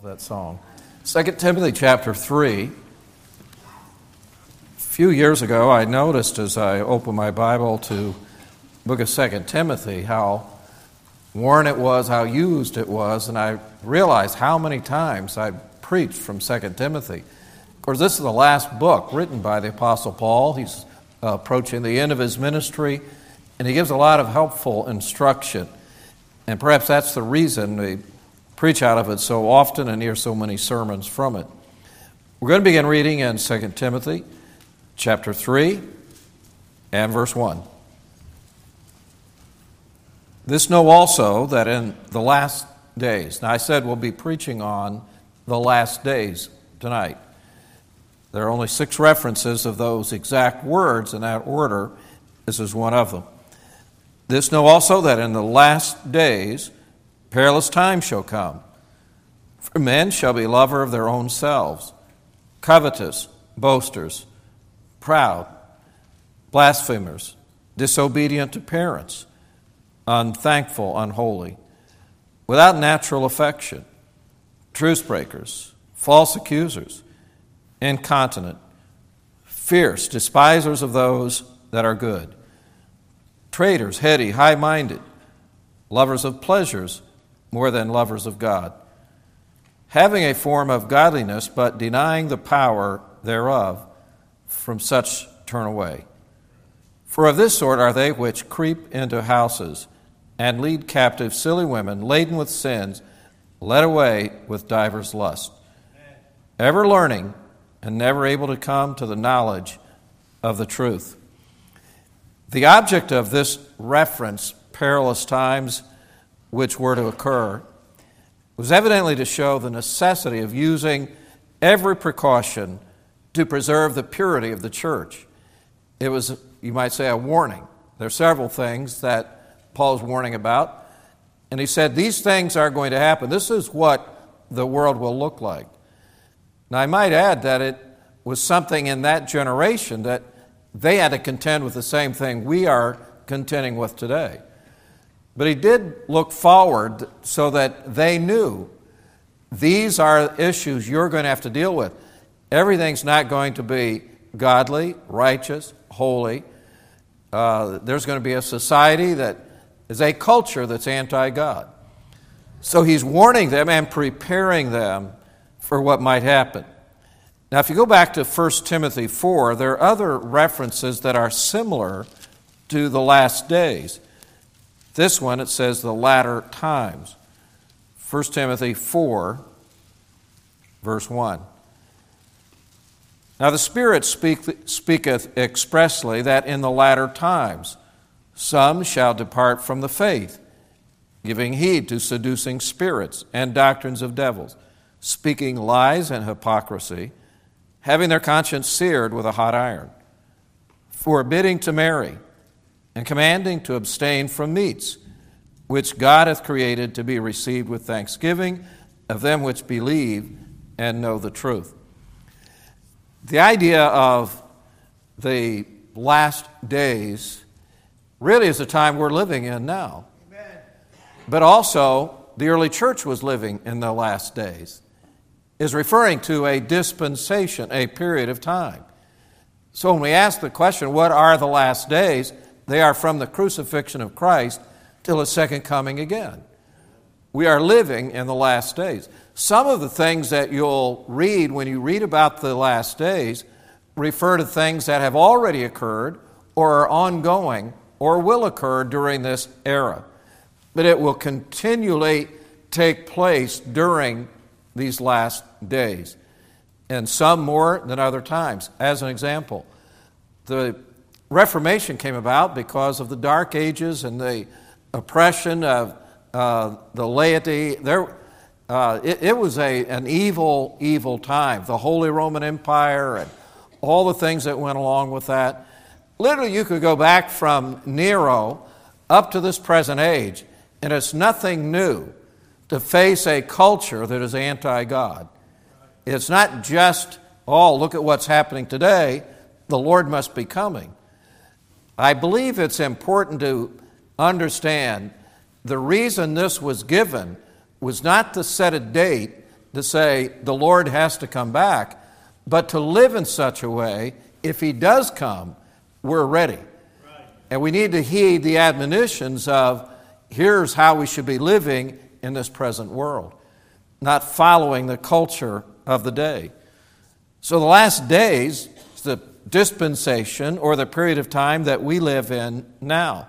Love that song. 2 Timothy chapter 3. A few years ago, I noticed as I opened my Bible to book of 2 Timothy how worn it was, how used it was, and I realized how many times I preached from 2 Timothy. Of course, this is the last book written by the Apostle Paul. He's approaching the end of his ministry, and he gives a lot of helpful instruction. And perhaps that's the reason we preach out of it so often and hear so many sermons from it. We're going to begin reading in 2 Timothy chapter 3 and verse 1. This know also that in the last days, now I said we'll be preaching on the last days tonight. There are only six references of those exact words in that order. This is one of them. This know also that in the last days, Perilous times shall come. For men shall be lover of their own selves, covetous, boasters, proud, blasphemers, disobedient to parents, unthankful, unholy, without natural affection, truce breakers, false accusers, incontinent, fierce, despisers of those that are good, traitors, heady, high minded, lovers of pleasures more than lovers of God, having a form of godliness, but denying the power thereof, from such turn away. For of this sort are they which creep into houses and lead captive silly women laden with sins, led away with divers lusts, ever learning and never able to come to the knowledge of the truth. The object of this reference, perilous times, which were to occur was evidently to show the necessity of using every precaution to preserve the purity of the church. It was, you might say, a warning. There are several things that Paul's warning about. And he said, These things are going to happen. This is what the world will look like. Now, I might add that it was something in that generation that they had to contend with the same thing we are contending with today. But he did look forward so that they knew these are issues you're going to have to deal with. Everything's not going to be godly, righteous, holy. Uh, there's going to be a society that is a culture that's anti God. So he's warning them and preparing them for what might happen. Now, if you go back to 1 Timothy 4, there are other references that are similar to the last days. This one, it says the latter times. 1 Timothy 4, verse 1. Now the Spirit speak, speaketh expressly that in the latter times some shall depart from the faith, giving heed to seducing spirits and doctrines of devils, speaking lies and hypocrisy, having their conscience seared with a hot iron, forbidding to marry and commanding to abstain from meats, which God hath created to be received with thanksgiving of them which believe and know the truth. The idea of the last days really is the time we're living in now. But also, the early church was living in the last days, is referring to a dispensation, a period of time. So when we ask the question, what are the last days? They are from the crucifixion of Christ till his second coming again. We are living in the last days. Some of the things that you'll read when you read about the last days refer to things that have already occurred or are ongoing or will occur during this era. But it will continually take place during these last days, and some more than other times. As an example, the Reformation came about because of the Dark Ages and the oppression of uh, the laity. There, uh, it, it, was a, an evil, evil time. The Holy Roman Empire and all the things that went along with that. Literally, you could go back from Nero up to this present age, and it's nothing new to face a culture that is anti God. It's not just, oh, look at what's happening today. The Lord must be coming. I believe it's important to understand the reason this was given was not to set a date to say the Lord has to come back, but to live in such a way, if He does come, we're ready. Right. And we need to heed the admonitions of here's how we should be living in this present world, not following the culture of the day. So the last days, the dispensation or the period of time that we live in now.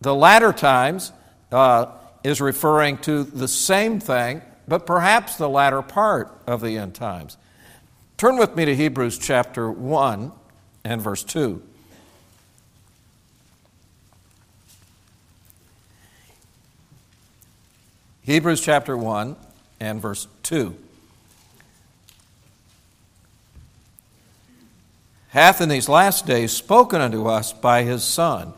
The latter times uh, is referring to the same thing, but perhaps the latter part of the end times. Turn with me to Hebrews chapter 1 and verse 2. Hebrews chapter 1 and verse 2. Hath in these last days spoken unto us by his Son,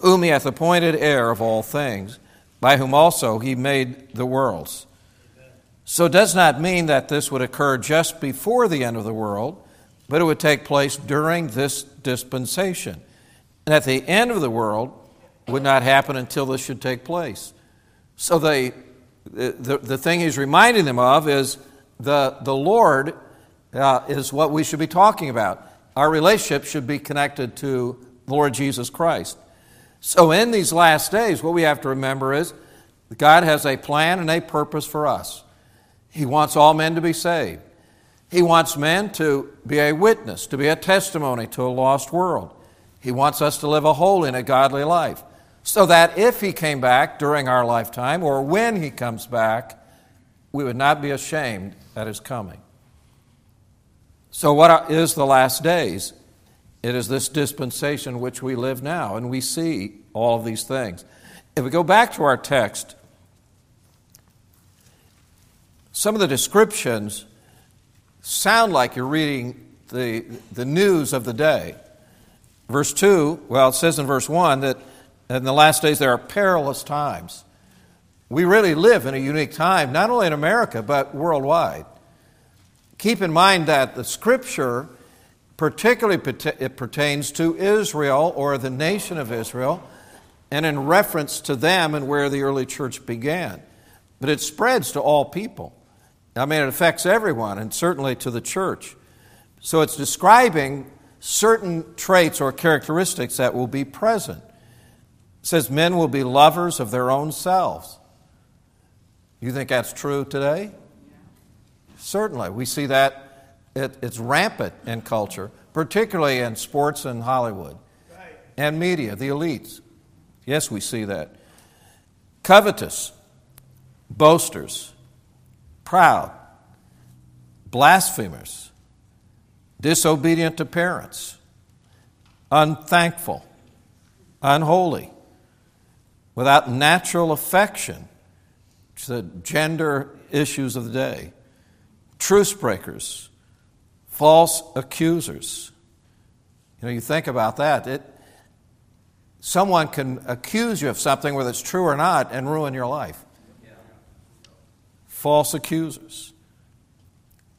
whom he hath appointed heir of all things, by whom also he made the worlds. So it does not mean that this would occur just before the end of the world, but it would take place during this dispensation. And at the end of the world would not happen until this should take place. So they the, the, thing he's reminding them of is the, the Lord uh, is what we should be talking about. Our relationship should be connected to Lord Jesus Christ. So, in these last days, what we have to remember is God has a plan and a purpose for us. He wants all men to be saved. He wants men to be a witness, to be a testimony to a lost world. He wants us to live a holy and a godly life so that if he came back during our lifetime or when he comes back, we would not be ashamed at his coming. So, what is the last days? It is this dispensation which we live now, and we see all of these things. If we go back to our text, some of the descriptions sound like you're reading the, the news of the day. Verse 2, well, it says in verse 1 that in the last days, there are perilous times. We really live in a unique time, not only in America, but worldwide. Keep in mind that the scripture particularly it pertains to Israel or the nation of Israel, and in reference to them and where the early church began. But it spreads to all people. I mean, it affects everyone, and certainly to the church. So it's describing certain traits or characteristics that will be present. It says men will be lovers of their own selves. You think that's true today? Certainly. We see that it, it's rampant in culture, particularly in sports and Hollywood right. and media, the elites. Yes, we see that. Covetous, boasters, proud, blasphemers, disobedient to parents, unthankful, unholy without natural affection, the gender issues of the day, truce breakers, false accusers. You know, you think about that. It, someone can accuse you of something, whether it's true or not, and ruin your life. False accusers.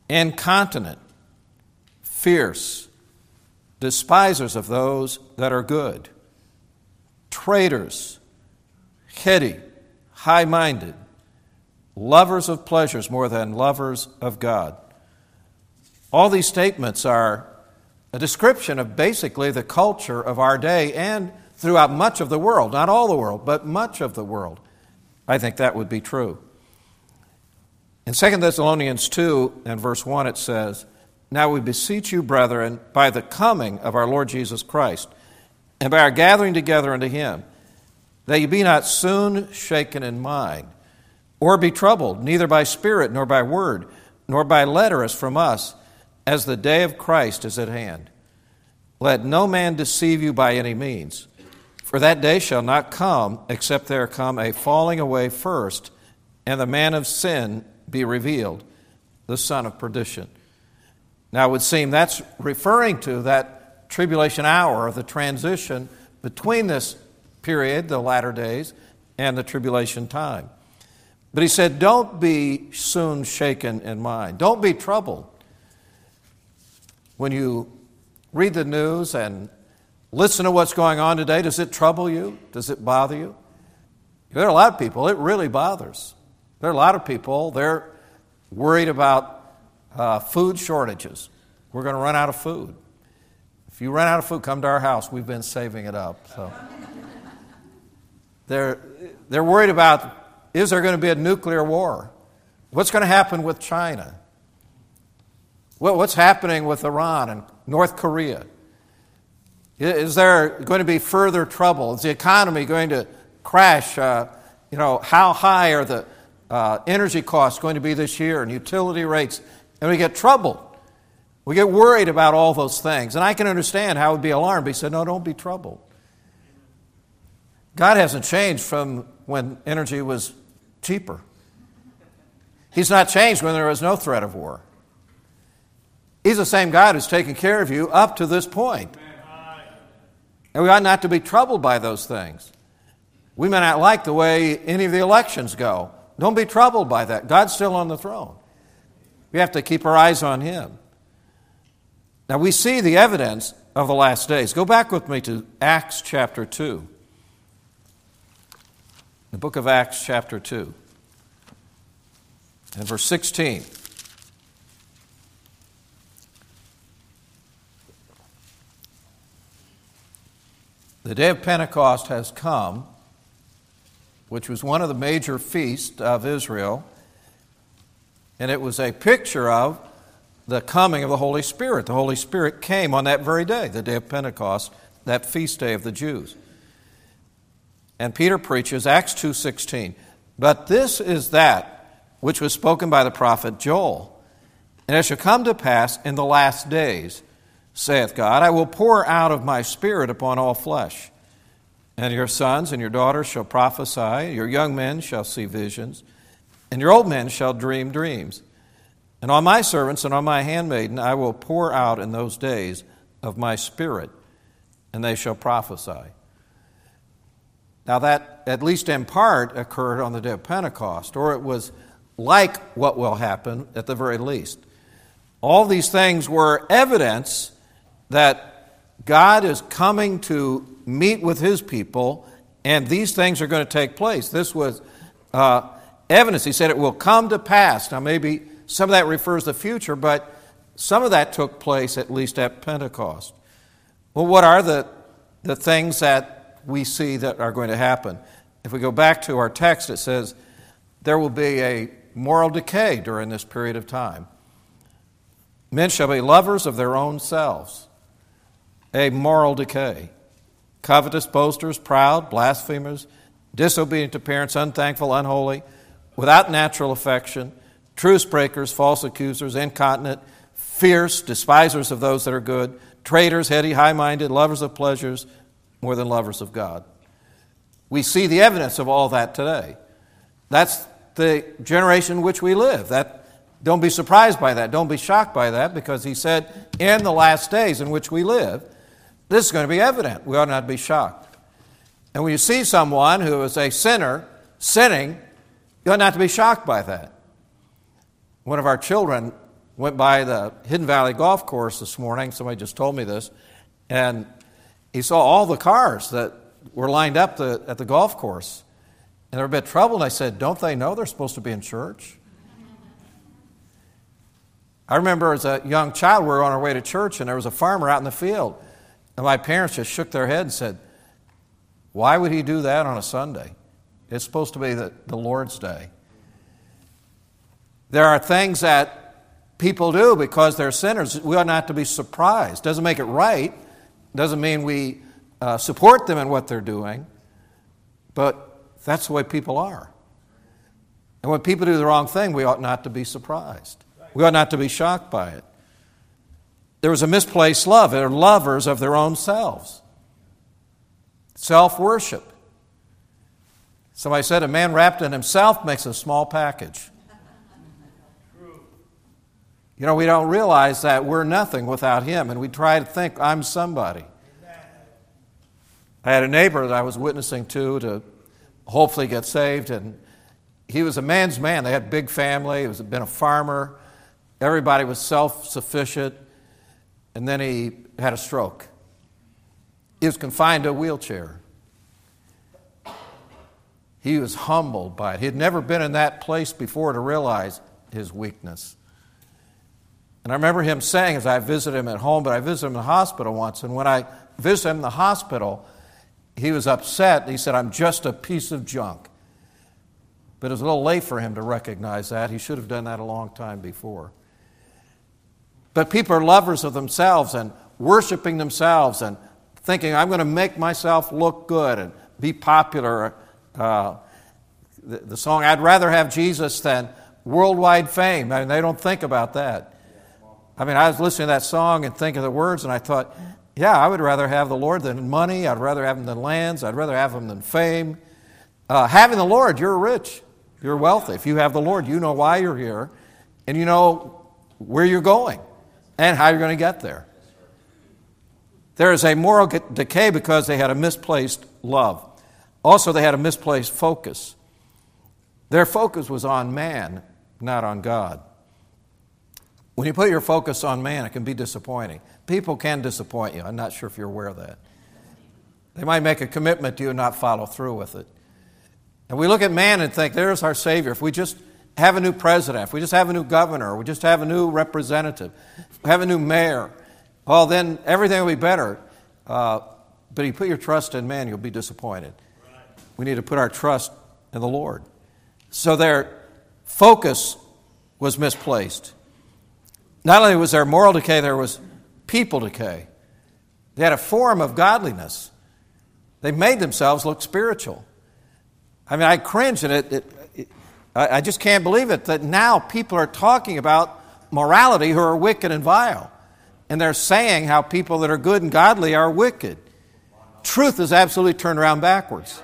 Incontinent, fierce, despisers of those that are good, traitors heady, high minded, lovers of pleasures more than lovers of God. All these statements are a description of basically the culture of our day and throughout much of the world. Not all the world, but much of the world. I think that would be true. In 2 Thessalonians 2 and verse 1, it says, Now we beseech you, brethren, by the coming of our Lord Jesus Christ, and by our gathering together unto him, that ye be not soon shaken in mind, or be troubled, neither by spirit, nor by word, nor by letter as from us, as the day of Christ is at hand. Let no man deceive you by any means, for that day shall not come except there come a falling away first, and the man of sin be revealed, the son of perdition. Now, it would seem that's referring to that tribulation hour, of the transition between this period, the latter days, and the tribulation time. But he said, Don't be soon shaken in mind. Don't be troubled. When you read the news and listen to what's going on today, does it trouble you? Does it bother you? There are a lot of people, it really bothers. There are a lot of people, they're worried about uh, food shortages. We're going to run out of food. If you run out of food, come to our house. We've been saving it up. So they're, they're worried about is there going to be a nuclear war? What's going to happen with China? What's happening with Iran and North Korea? Is there going to be further trouble? Is the economy going to crash? Uh, you know, how high are the uh, energy costs going to be this year and utility rates? And we get troubled. We get worried about all those things. And I can understand how we'd be alarmed. But he said, No, don't be troubled. God hasn't changed from when energy was cheaper. He's not changed when there was no threat of war. He's the same God who's taken care of you up to this point. And we ought not to be troubled by those things. We may not like the way any of the elections go. Don't be troubled by that. God's still on the throne. We have to keep our eyes on Him. Now, we see the evidence of the last days. Go back with me to Acts chapter 2. The book of Acts, chapter 2, and verse 16. The day of Pentecost has come, which was one of the major feasts of Israel, and it was a picture of the coming of the Holy Spirit. The Holy Spirit came on that very day, the day of Pentecost, that feast day of the Jews. And Peter preaches Acts 2:16. But this is that which was spoken by the prophet Joel. And it shall come to pass in the last days saith God, I will pour out of my spirit upon all flesh. And your sons and your daughters shall prophesy, your young men shall see visions, and your old men shall dream dreams. And on my servants and on my handmaiden I will pour out in those days of my spirit, and they shall prophesy. Now, that, at least in part, occurred on the day of Pentecost, or it was like what will happen at the very least. All these things were evidence that God is coming to meet with his people, and these things are going to take place. This was uh, evidence. He said it will come to pass. Now, maybe some of that refers to the future, but some of that took place at least at Pentecost. Well, what are the, the things that we see that are going to happen? If we go back to our text, it says there will be a moral decay during this period of time. Men shall be lovers of their own selves a moral decay. Covetous, boasters, proud, blasphemers, disobedient to parents, unthankful, unholy, without natural affection, truce breakers, false accusers, incontinent, fierce, despisers of those that are good, traitors, heady, high minded, lovers of pleasures more than lovers of God. We see the evidence of all that today. That's the generation in which we live. That, don't be surprised by that. Don't be shocked by that because he said, in the last days in which we live, this is going to be evident. We ought not to be shocked. And when you see someone who is a sinner sinning, you ought not to be shocked by that. One of our children went by the Hidden Valley Golf Course this morning. Somebody just told me this. And he saw all the cars that were lined up the, at the golf course. And they were a bit troubled. I said, Don't they know they're supposed to be in church? I remember as a young child, we were on our way to church, and there was a farmer out in the field. And my parents just shook their head and said, Why would he do that on a Sunday? It's supposed to be the, the Lord's day. There are things that people do because they're sinners. We ought not to be surprised. Doesn't make it right. Doesn't mean we uh, support them in what they're doing. But that's the way people are. And when people do the wrong thing, we ought not to be surprised. We ought not to be shocked by it. There was a misplaced love. They're lovers of their own selves. Self worship. Somebody said a man wrapped in himself makes a small package. You know, we don't realize that we're nothing without him, and we try to think, I'm somebody. I had a neighbor that I was witnessing to to hopefully get saved, and he was a man's man. They had a big family, he was been a farmer, everybody was self sufficient and then he had a stroke. He was confined to a wheelchair. He was humbled by it. He had never been in that place before to realize his weakness. And I remember him saying, as I visited him at home, but I visited him in the hospital once, and when I visited him in the hospital, he was upset. He said, I'm just a piece of junk. But it was a little late for him to recognize that. He should have done that a long time before. But people are lovers of themselves and worshiping themselves and thinking, I'm going to make myself look good and be popular. Uh, the, the, song, I'd rather have Jesus than worldwide fame. I mean, they don't think about that. I mean, I was listening to that song and thinking of the words, and I thought, yeah, I would rather have the Lord than money. I'd rather have Him than lands. I'd rather have Him than fame. Uh, having the Lord, you're rich. You're wealthy. If you have the Lord, you know why you're here, and you know where you're going and how you're going to get there. There is a moral decay because they had a misplaced love. Also, they had a misplaced focus. Their focus was on man, not on God. When you put your focus on man, it can be disappointing. People can disappoint you. I'm not sure if you're aware of that. They might make a commitment to you and not follow through with it. And we look at man and think, there's our Savior. If we just have a new president, if we just have a new governor, we just have a new representative, have a new mayor, well, then everything will be better. Uh, but if you put your trust in man, you'll be disappointed. We need to put our trust in the Lord. So their focus was misplaced. Not only was there moral decay, there was people decay. They had a form of godliness. They made themselves look spiritual. I mean, I cringe at it. it, it I, I just can't believe it that now people are talking about morality who are wicked and vile. And they're saying how people that are good and godly are wicked. Truth is absolutely turned around backwards.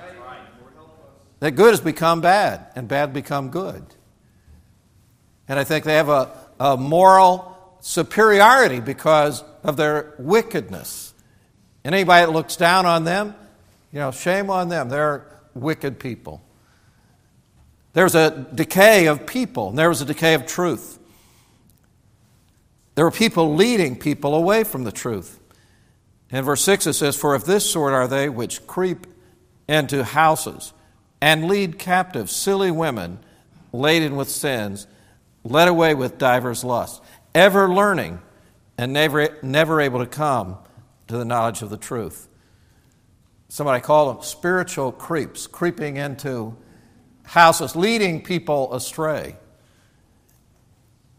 That good has become bad and bad become good. And I think they have a, a moral superiority because of their wickedness. And anybody that looks down on them, you know, shame on them. They're wicked people. There's a decay of people, and there was a decay of truth. There were people leading people away from the truth. In verse 6 it says, For if this sort are they which creep into houses and lead captive silly women laden with sins, led away with divers lusts, ever learning and never, never able to come to the knowledge of the truth. Somebody called them spiritual creeps, creeping into houses, leading people astray.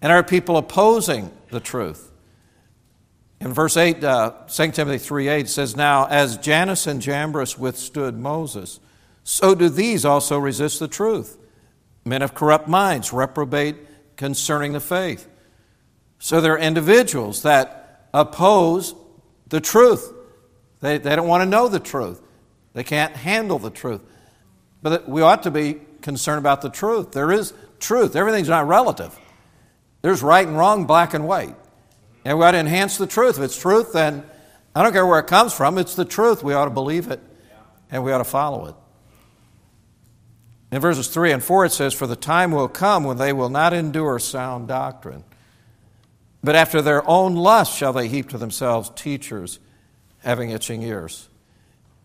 And are people opposing the truth? In verse 8, uh, 2 Timothy 3 8 says, Now, as Jannes and Jambres withstood Moses, so do these also resist the truth. Men of corrupt minds reprobate concerning the faith. So there are individuals that oppose the truth. They, they don't want to know the truth. They can't handle the truth. But we ought to be concerned about the truth. There is truth, everything's not relative. There's right and wrong, black and white. And we ought to enhance the truth. If it's truth, then I don't care where it comes from, it's the truth. We ought to believe it and we ought to follow it. In verses 3 and 4, it says, For the time will come when they will not endure sound doctrine, but after their own lust shall they heap to themselves teachers having itching ears.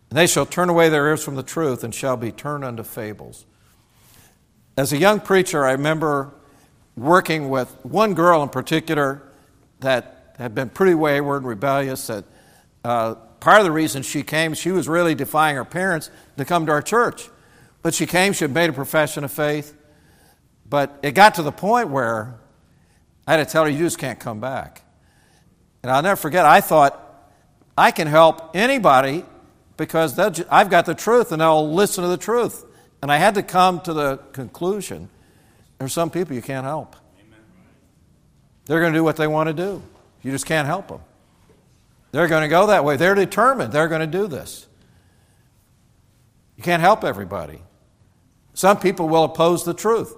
And they shall turn away their ears from the truth and shall be turned unto fables. As a young preacher, I remember working with one girl in particular that had been pretty wayward and rebellious. That uh, part of the reason she came, she was really defying her parents to come to our church. But she came, she had made a profession of faith. But it got to the point where I had to tell her, you just can't come back. And I'll never forget, I thought, I can help anybody because I've got the truth and they'll listen to the truth. And I had to come to the conclusion there's some people you can't help. They're going to do what they want to do. You just can't help them. They're going to go that way. They're determined. They're going to do this. You can't help everybody. Some people will oppose the truth.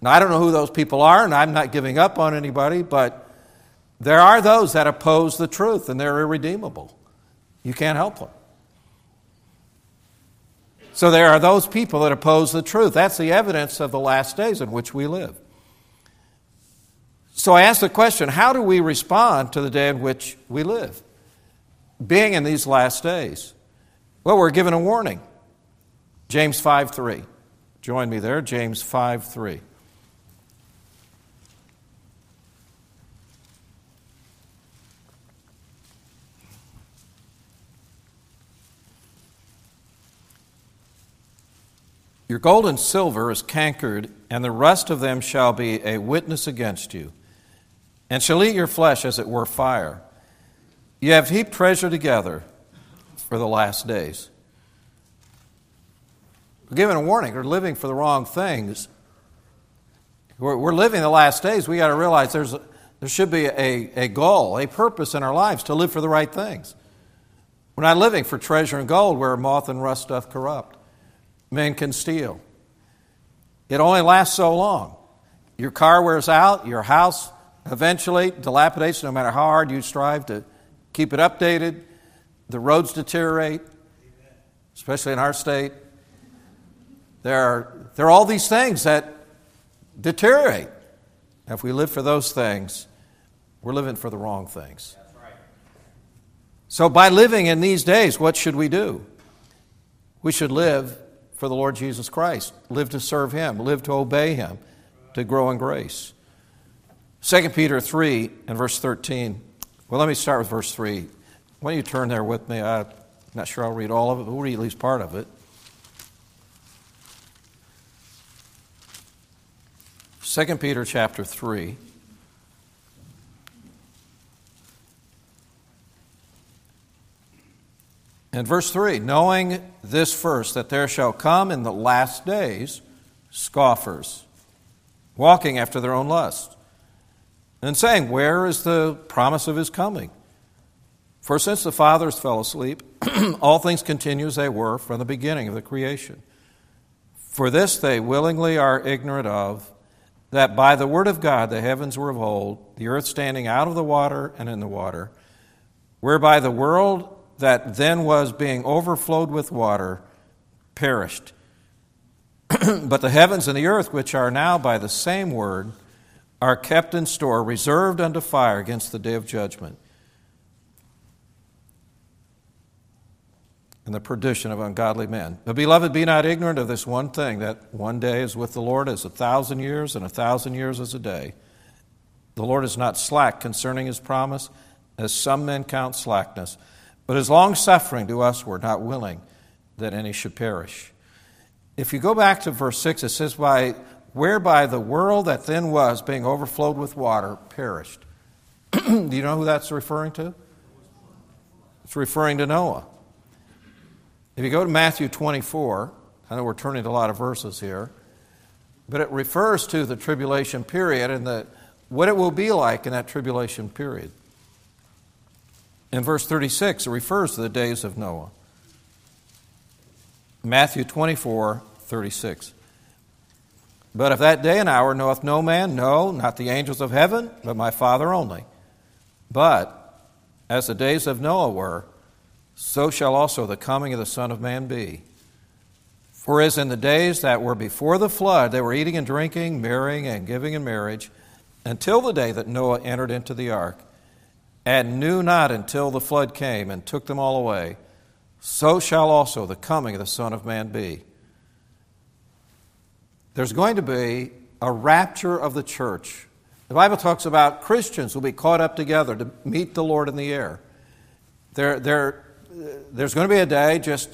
Now, I don't know who those people are, and I'm not giving up on anybody, but there are those that oppose the truth, and they're irredeemable. You can't help them. So there are those people that oppose the truth. That's the evidence of the last days in which we live. So I ask the question how do we respond to the day in which we live? Being in these last days. Well, we're given a warning. James 5 3. Join me there, James 5 3. Your gold and silver is cankered, and the rust of them shall be a witness against you, and shall eat your flesh as it were fire. You have heaped treasure together for the last days. We're given a warning. We're living for the wrong things. We're, we're living the last days. We got to realize there's a, there should be a, a goal, a purpose in our lives to live for the right things. We're not living for treasure and gold where moth and rust doth corrupt. Men can steal. It only lasts so long. Your car wears out, your house eventually dilapidates no matter how hard you strive to keep it updated. The roads deteriorate, especially in our state. There are, there are all these things that deteriorate. if we live for those things, we're living for the wrong things. So, by living in these days, what should we do? We should live for the Lord Jesus Christ, live to serve Him, live to obey Him, to grow in grace. 2 Peter 3 and verse 13. Well, let me start with verse 3. Why don't you turn there with me? I'm not sure I'll read all of it, but we'll read at least part of it. 2 Peter chapter 3. And verse 3 Knowing this first, that there shall come in the last days scoffers, walking after their own lust, and saying, Where is the promise of his coming? For since the fathers fell asleep, all things continue as they were from the beginning of the creation. For this they willingly are ignorant of, that by the word of God the heavens were of old, the earth standing out of the water and in the water, whereby the world that then was being overflowed with water perished. but the heavens and the earth, which are now by the same word, are kept in store, reserved unto fire against the day of judgment and the perdition of ungodly men. But, beloved, be not ignorant of this one thing that one day is with the Lord as a thousand years, and a thousand years as a day. The Lord is not slack concerning his promise, as some men count slackness but as long suffering to us, we're not willing that any should perish. If you go back to verse 6, it says, By whereby the world that then was, being overflowed with water, perished. Do you know who that's referring to? It's referring to Noah. If you go to Matthew 24, I know we're turning to a lot of verses here, but it refers to the tribulation period and the, what it will be like in that tribulation period. In verse 36, it refers to the days of Noah. Matthew 24, 36. But of that day and hour knoweth no man, no, not the angels of heaven, but my Father only. But as the days of Noah were, so shall also the coming of the Son of Man be. For as in the days that were before the flood, they were eating and drinking, marrying and giving in marriage, until the day that Noah entered into the ark and knew not until the flood came and took them all away, so shall also the coming of the Son of Man be. There's going to be a rapture of the church. The Bible talks about Christians will be caught up together to meet the Lord in the air. There, there, there's going to be a day just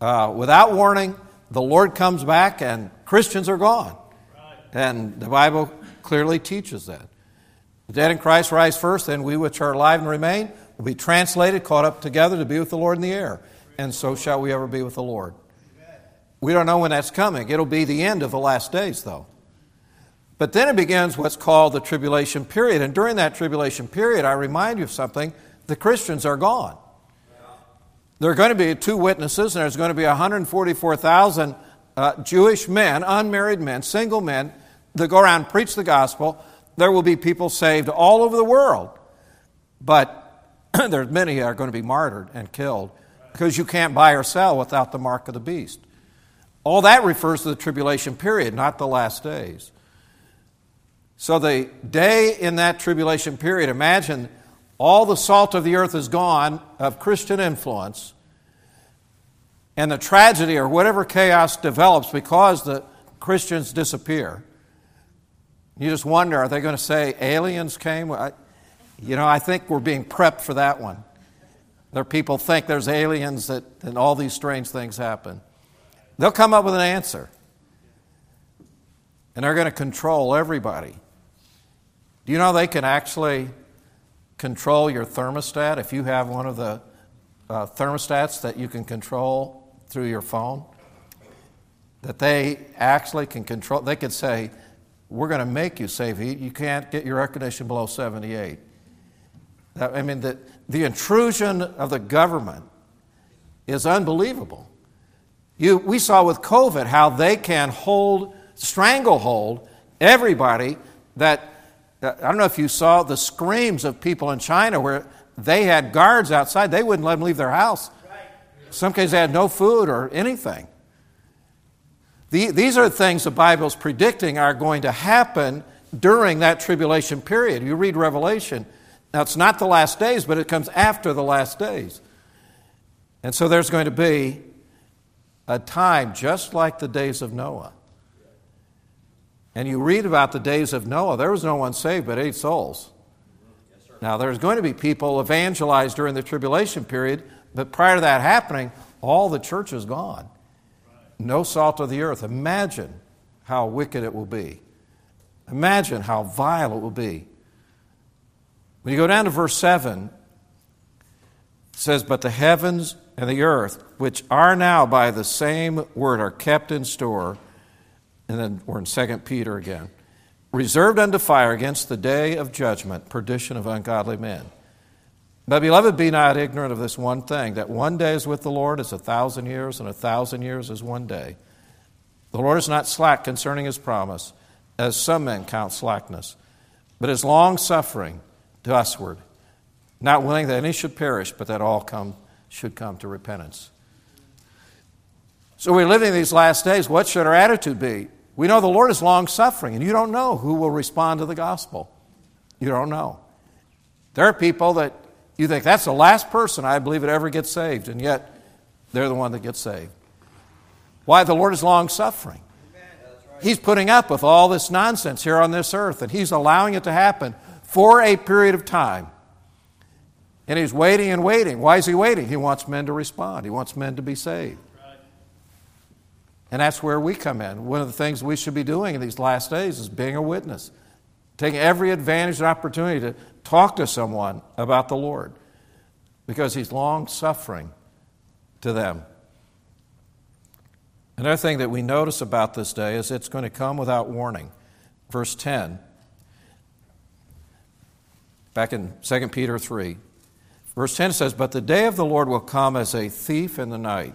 uh, without warning, the Lord comes back and Christians are gone. And the Bible clearly teaches that. The dead in Christ rise first, then we which are alive and remain will be translated, caught up together to be with the Lord in the air. And so shall we ever be with the Lord. We don't know when that's coming. It'll be the end of the last days, though. But then it begins what's called the tribulation period. And during that tribulation period, I remind you of something the Christians are gone. There are going to be two witnesses, and there's going to be 144,000 uh, Jewish men, unmarried men, single men, that go around and preach the gospel there will be people saved all over the world. But there's many that are going to be martyred and killed because you can't buy or sell without the mark of the beast. All that refers to the tribulation period, not the last days. So, the day in that tribulation period, imagine all the salt of the earth is gone of Christian influence, and the tragedy or whatever chaos develops because the Christians disappear. You just wonder, are they going to say aliens came? I, you know, I think we're being prepped for that one. There people think there's aliens that, and all these strange things happen. They'll come up with an answer. and they're going to control everybody. Do you know they can actually control your thermostat if you have one of the uh, thermostats that you can control through your phone? That they actually can control, they could say, We're going to make you save heat. You can't get your air conditioning below 78. I mean, the, the intrusion of the government is unbelievable. You, we saw with COVID how they can hold, stranglehold everybody that, I don't know if you saw the screams of people in China where they had guards outside. They wouldn't let them leave their house. Some cases, they had no food or anything. The, these are things the Bible is predicting are going to happen during that tribulation period. You read Revelation. Now, it's not the last days, but it comes after the last days. And so there's going to be a time just like the days of Noah. And you read about the days of Noah, there was no one saved but eight souls. now, there's going to be people evangelized during the tribulation period, but prior to that happening, all the church is gone. No salt of the earth. Imagine how wicked it will be. Imagine how vile it will be. When you go down to verse 7, it says, But the heavens and the earth, which are now by the same word, are kept in store. And then we're in 2 Peter again. Reserved unto fire against the day of judgment, perdition of ungodly men. But, beloved, be not ignorant of this one thing that one day is with the Lord as a thousand years, and a thousand years is one day. The Lord is not slack concerning his promise, as some men count slackness, but is long suffering to usward, not willing that any should perish, but that all come should come to repentance. So we're living these last days. What should our attitude be? We know the Lord is long suffering, and you don't know who will respond to the gospel. You don't know. There are people that you think that's the last person I believe it ever gets saved, and yet they're the one that gets saved. Why? The Lord is long suffering. He's putting up with all this nonsense here on this earth, and He's allowing it to happen for a period of time. And he's waiting and waiting. Why is he waiting? He wants men to respond, he wants men to be saved. And that's where we come in. One of the things we should be doing in these last days is being a witness, taking every advantage and opportunity to talk to someone about the Lord because he's long suffering to them. Another thing that we notice about this day is it's going to come without warning. Verse 10, back in 2 Peter 3. Verse 10 says, But the day of the Lord will come as a thief in the night,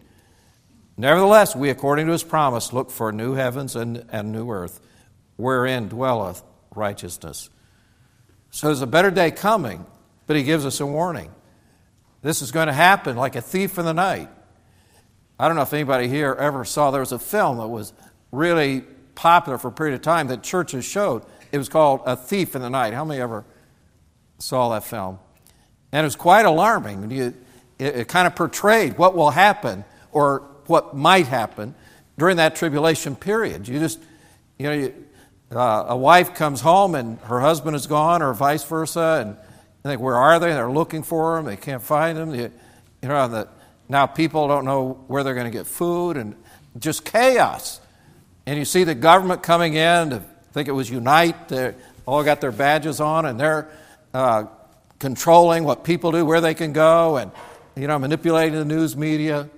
Nevertheless, we, according to his promise, look for new heavens and, and new earth, wherein dwelleth righteousness. So there's a better day coming, but he gives us a warning. This is going to happen like a thief in the night. I don't know if anybody here ever saw, there was a film that was really popular for a period of time that churches showed. It was called A Thief in the Night. How many ever saw that film? And it was quite alarming. it, it kind of portrayed what will happen or what might happen during that tribulation period. You just, you know, you, uh, a wife comes home and her husband is gone, or vice versa, and they think, where are they? And they're looking for them. They can't find them. You, you know, the, now people don't know where they're going to get food, and just chaos. And you see the government coming in. I think it was Unite. They all got their badges on, and they're uh, controlling what people do, where they can go, and you know, manipulating the news media.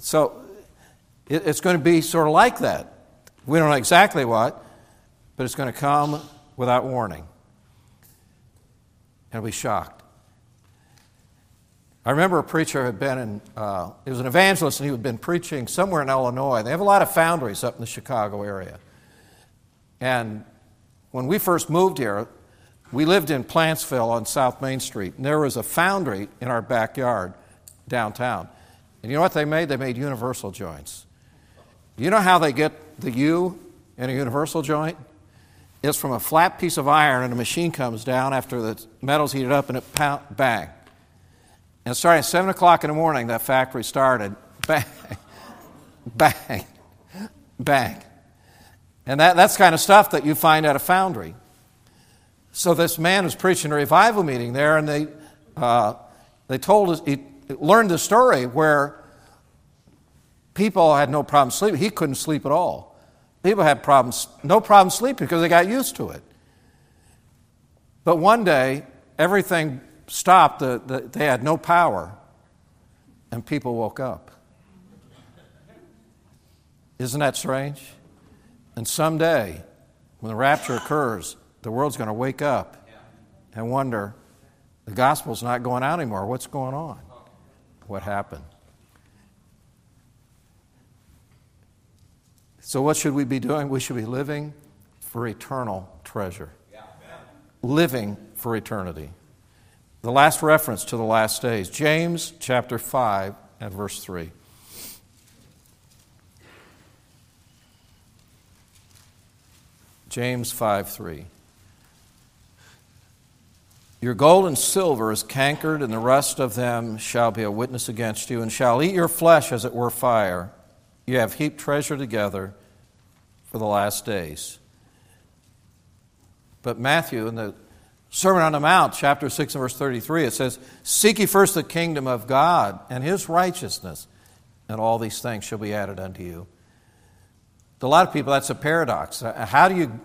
So it, it's going to be sort of like that. We don't know exactly what, but it's going to come without warning. And we'll be shocked. I remember a preacher had been in, uh, he was an evangelist, and he had been preaching somewhere in Illinois. They have a lot of foundries up in the Chicago area. And when we first moved here, we lived in Plantsville on South Main Street, and there was a foundry in our backyard downtown. And you know what they made? They made universal joints. You know how they get the U in a universal joint? It's from a flat piece of iron, and a machine comes down after the metal's heated up, and it pound, bang. And starting at 7 o'clock in the morning, that factory started. Bang, bang, bang. And that, that's kind of stuff that you find at a foundry. So this man was preaching a revival meeting there, and they, uh, they told us, he learned the story where people had no problem sleeping. He couldn't sleep at all. People had problems, no problem sleeping because they got used to it. But one day, everything stopped. The, the, they had no power, and people woke up. Isn't that strange? And someday, when the rapture occurs, the world's going to wake up and wonder the gospel's not going out anymore. What's going on? What happened? So, what should we be doing? We should be living for eternal treasure, living for eternity. The last reference to the last days, James chapter 5 and verse 3. James 5 3. Your gold and silver is cankered, and the rest of them shall be a witness against you, and shall eat your flesh as it were fire. You have heaped treasure together for the last days. But Matthew, in the Sermon on the Mount, chapter 6 and verse 33, it says, Seek ye first the kingdom of God and his righteousness, and all these things shall be added unto you. To a lot of people, that's a paradox. How do you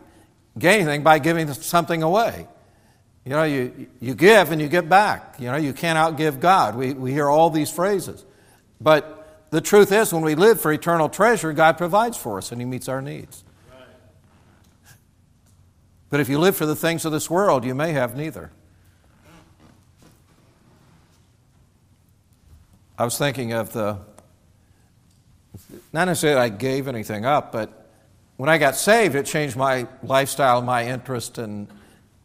gain anything by giving something away? You know, you, you give and you get back. You know, you can't outgive God. We, we hear all these phrases. But the truth is, when we live for eternal treasure, God provides for us and He meets our needs. But if you live for the things of this world, you may have neither. I was thinking of the, not necessarily I gave anything up, but when I got saved, it changed my lifestyle, my interest, and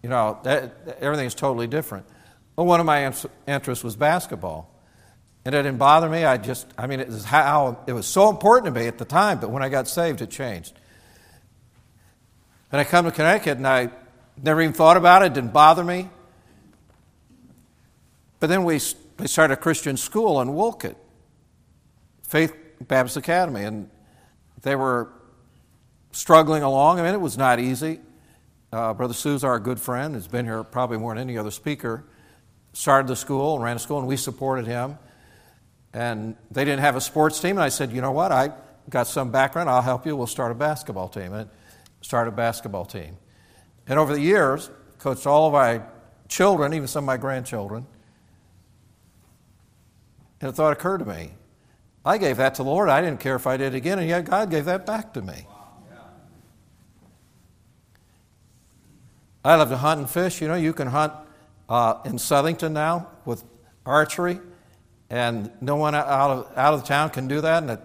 you know, that, everything is totally different. Well, one of my interests was basketball. And it didn't bother me. I just, I mean, it was how, it was so important to me at the time, but when I got saved, it changed. And I come to Connecticut and I never even thought about it, it didn't bother me. But then we, we started a Christian school in Wolcott, Faith Baptist Academy, and they were struggling along. I mean, it was not easy. Uh, Brother Sue's our good friend, has been here probably more than any other speaker. Started the school and ran a school, and we supported him. And they didn't have a sports team, and I said, you know what? I got some background. I'll help you. We'll start a basketball team. And started a basketball team. And over the years, coached all of my children, even some of my grandchildren. And a thought occurred to me. I gave that to the Lord. I didn't care if I did it again, and yet God gave that back to me. I love to hunt and fish. You know, you can hunt uh, in Southington now with archery, and no one out of, out of the town can do that. And, it,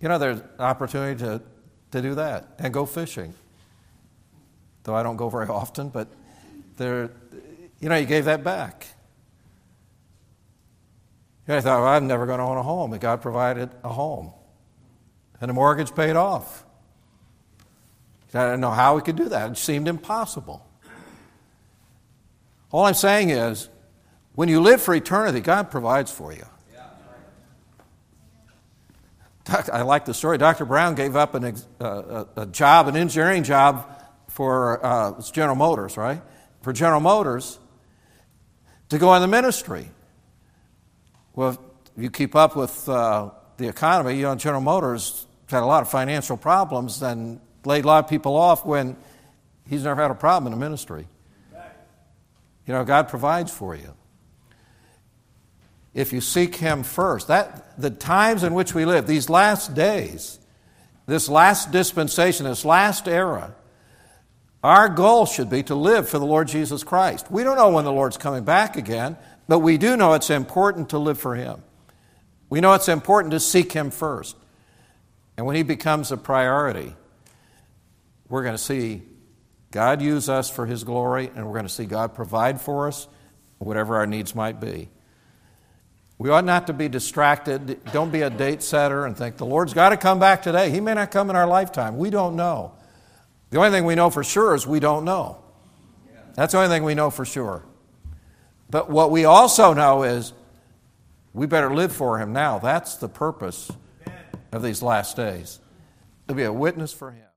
you know, there's opportunity to, to do that and go fishing. Though I don't go very often, but there, you know, you gave that back. You know, I thought, well, I'm never going to own a home, and God provided a home. And the mortgage paid off. I didn't know how we could do that. It seemed impossible. All I'm saying is, when you live for eternity, God provides for you. I like the story. Dr. Brown gave up an, uh, a job, an engineering job for uh, General Motors, right? For General Motors to go in the ministry. Well, if you keep up with uh, the economy, you know, General Motors had a lot of financial problems and laid a lot of people off when he's never had a problem in the ministry. You know, God provides for you. If you seek Him first, that the times in which we live, these last days, this last dispensation, this last era, our goal should be to live for the Lord Jesus Christ. We don't know when the Lord's coming back again, but we do know it's important to live for Him. We know it's important to seek Him first. And when He becomes a priority, we're going to see God use us for His glory, and we're going to see God provide for us whatever our needs might be. We ought not to be distracted. Don't be a date setter and think the Lord's got to come back today. He may not come in our lifetime. We don't know. The only thing we know for sure is we don't know. That's the only thing we know for sure. But what we also know is we better live for Him now. That's the purpose of these last days to be a witness for Him.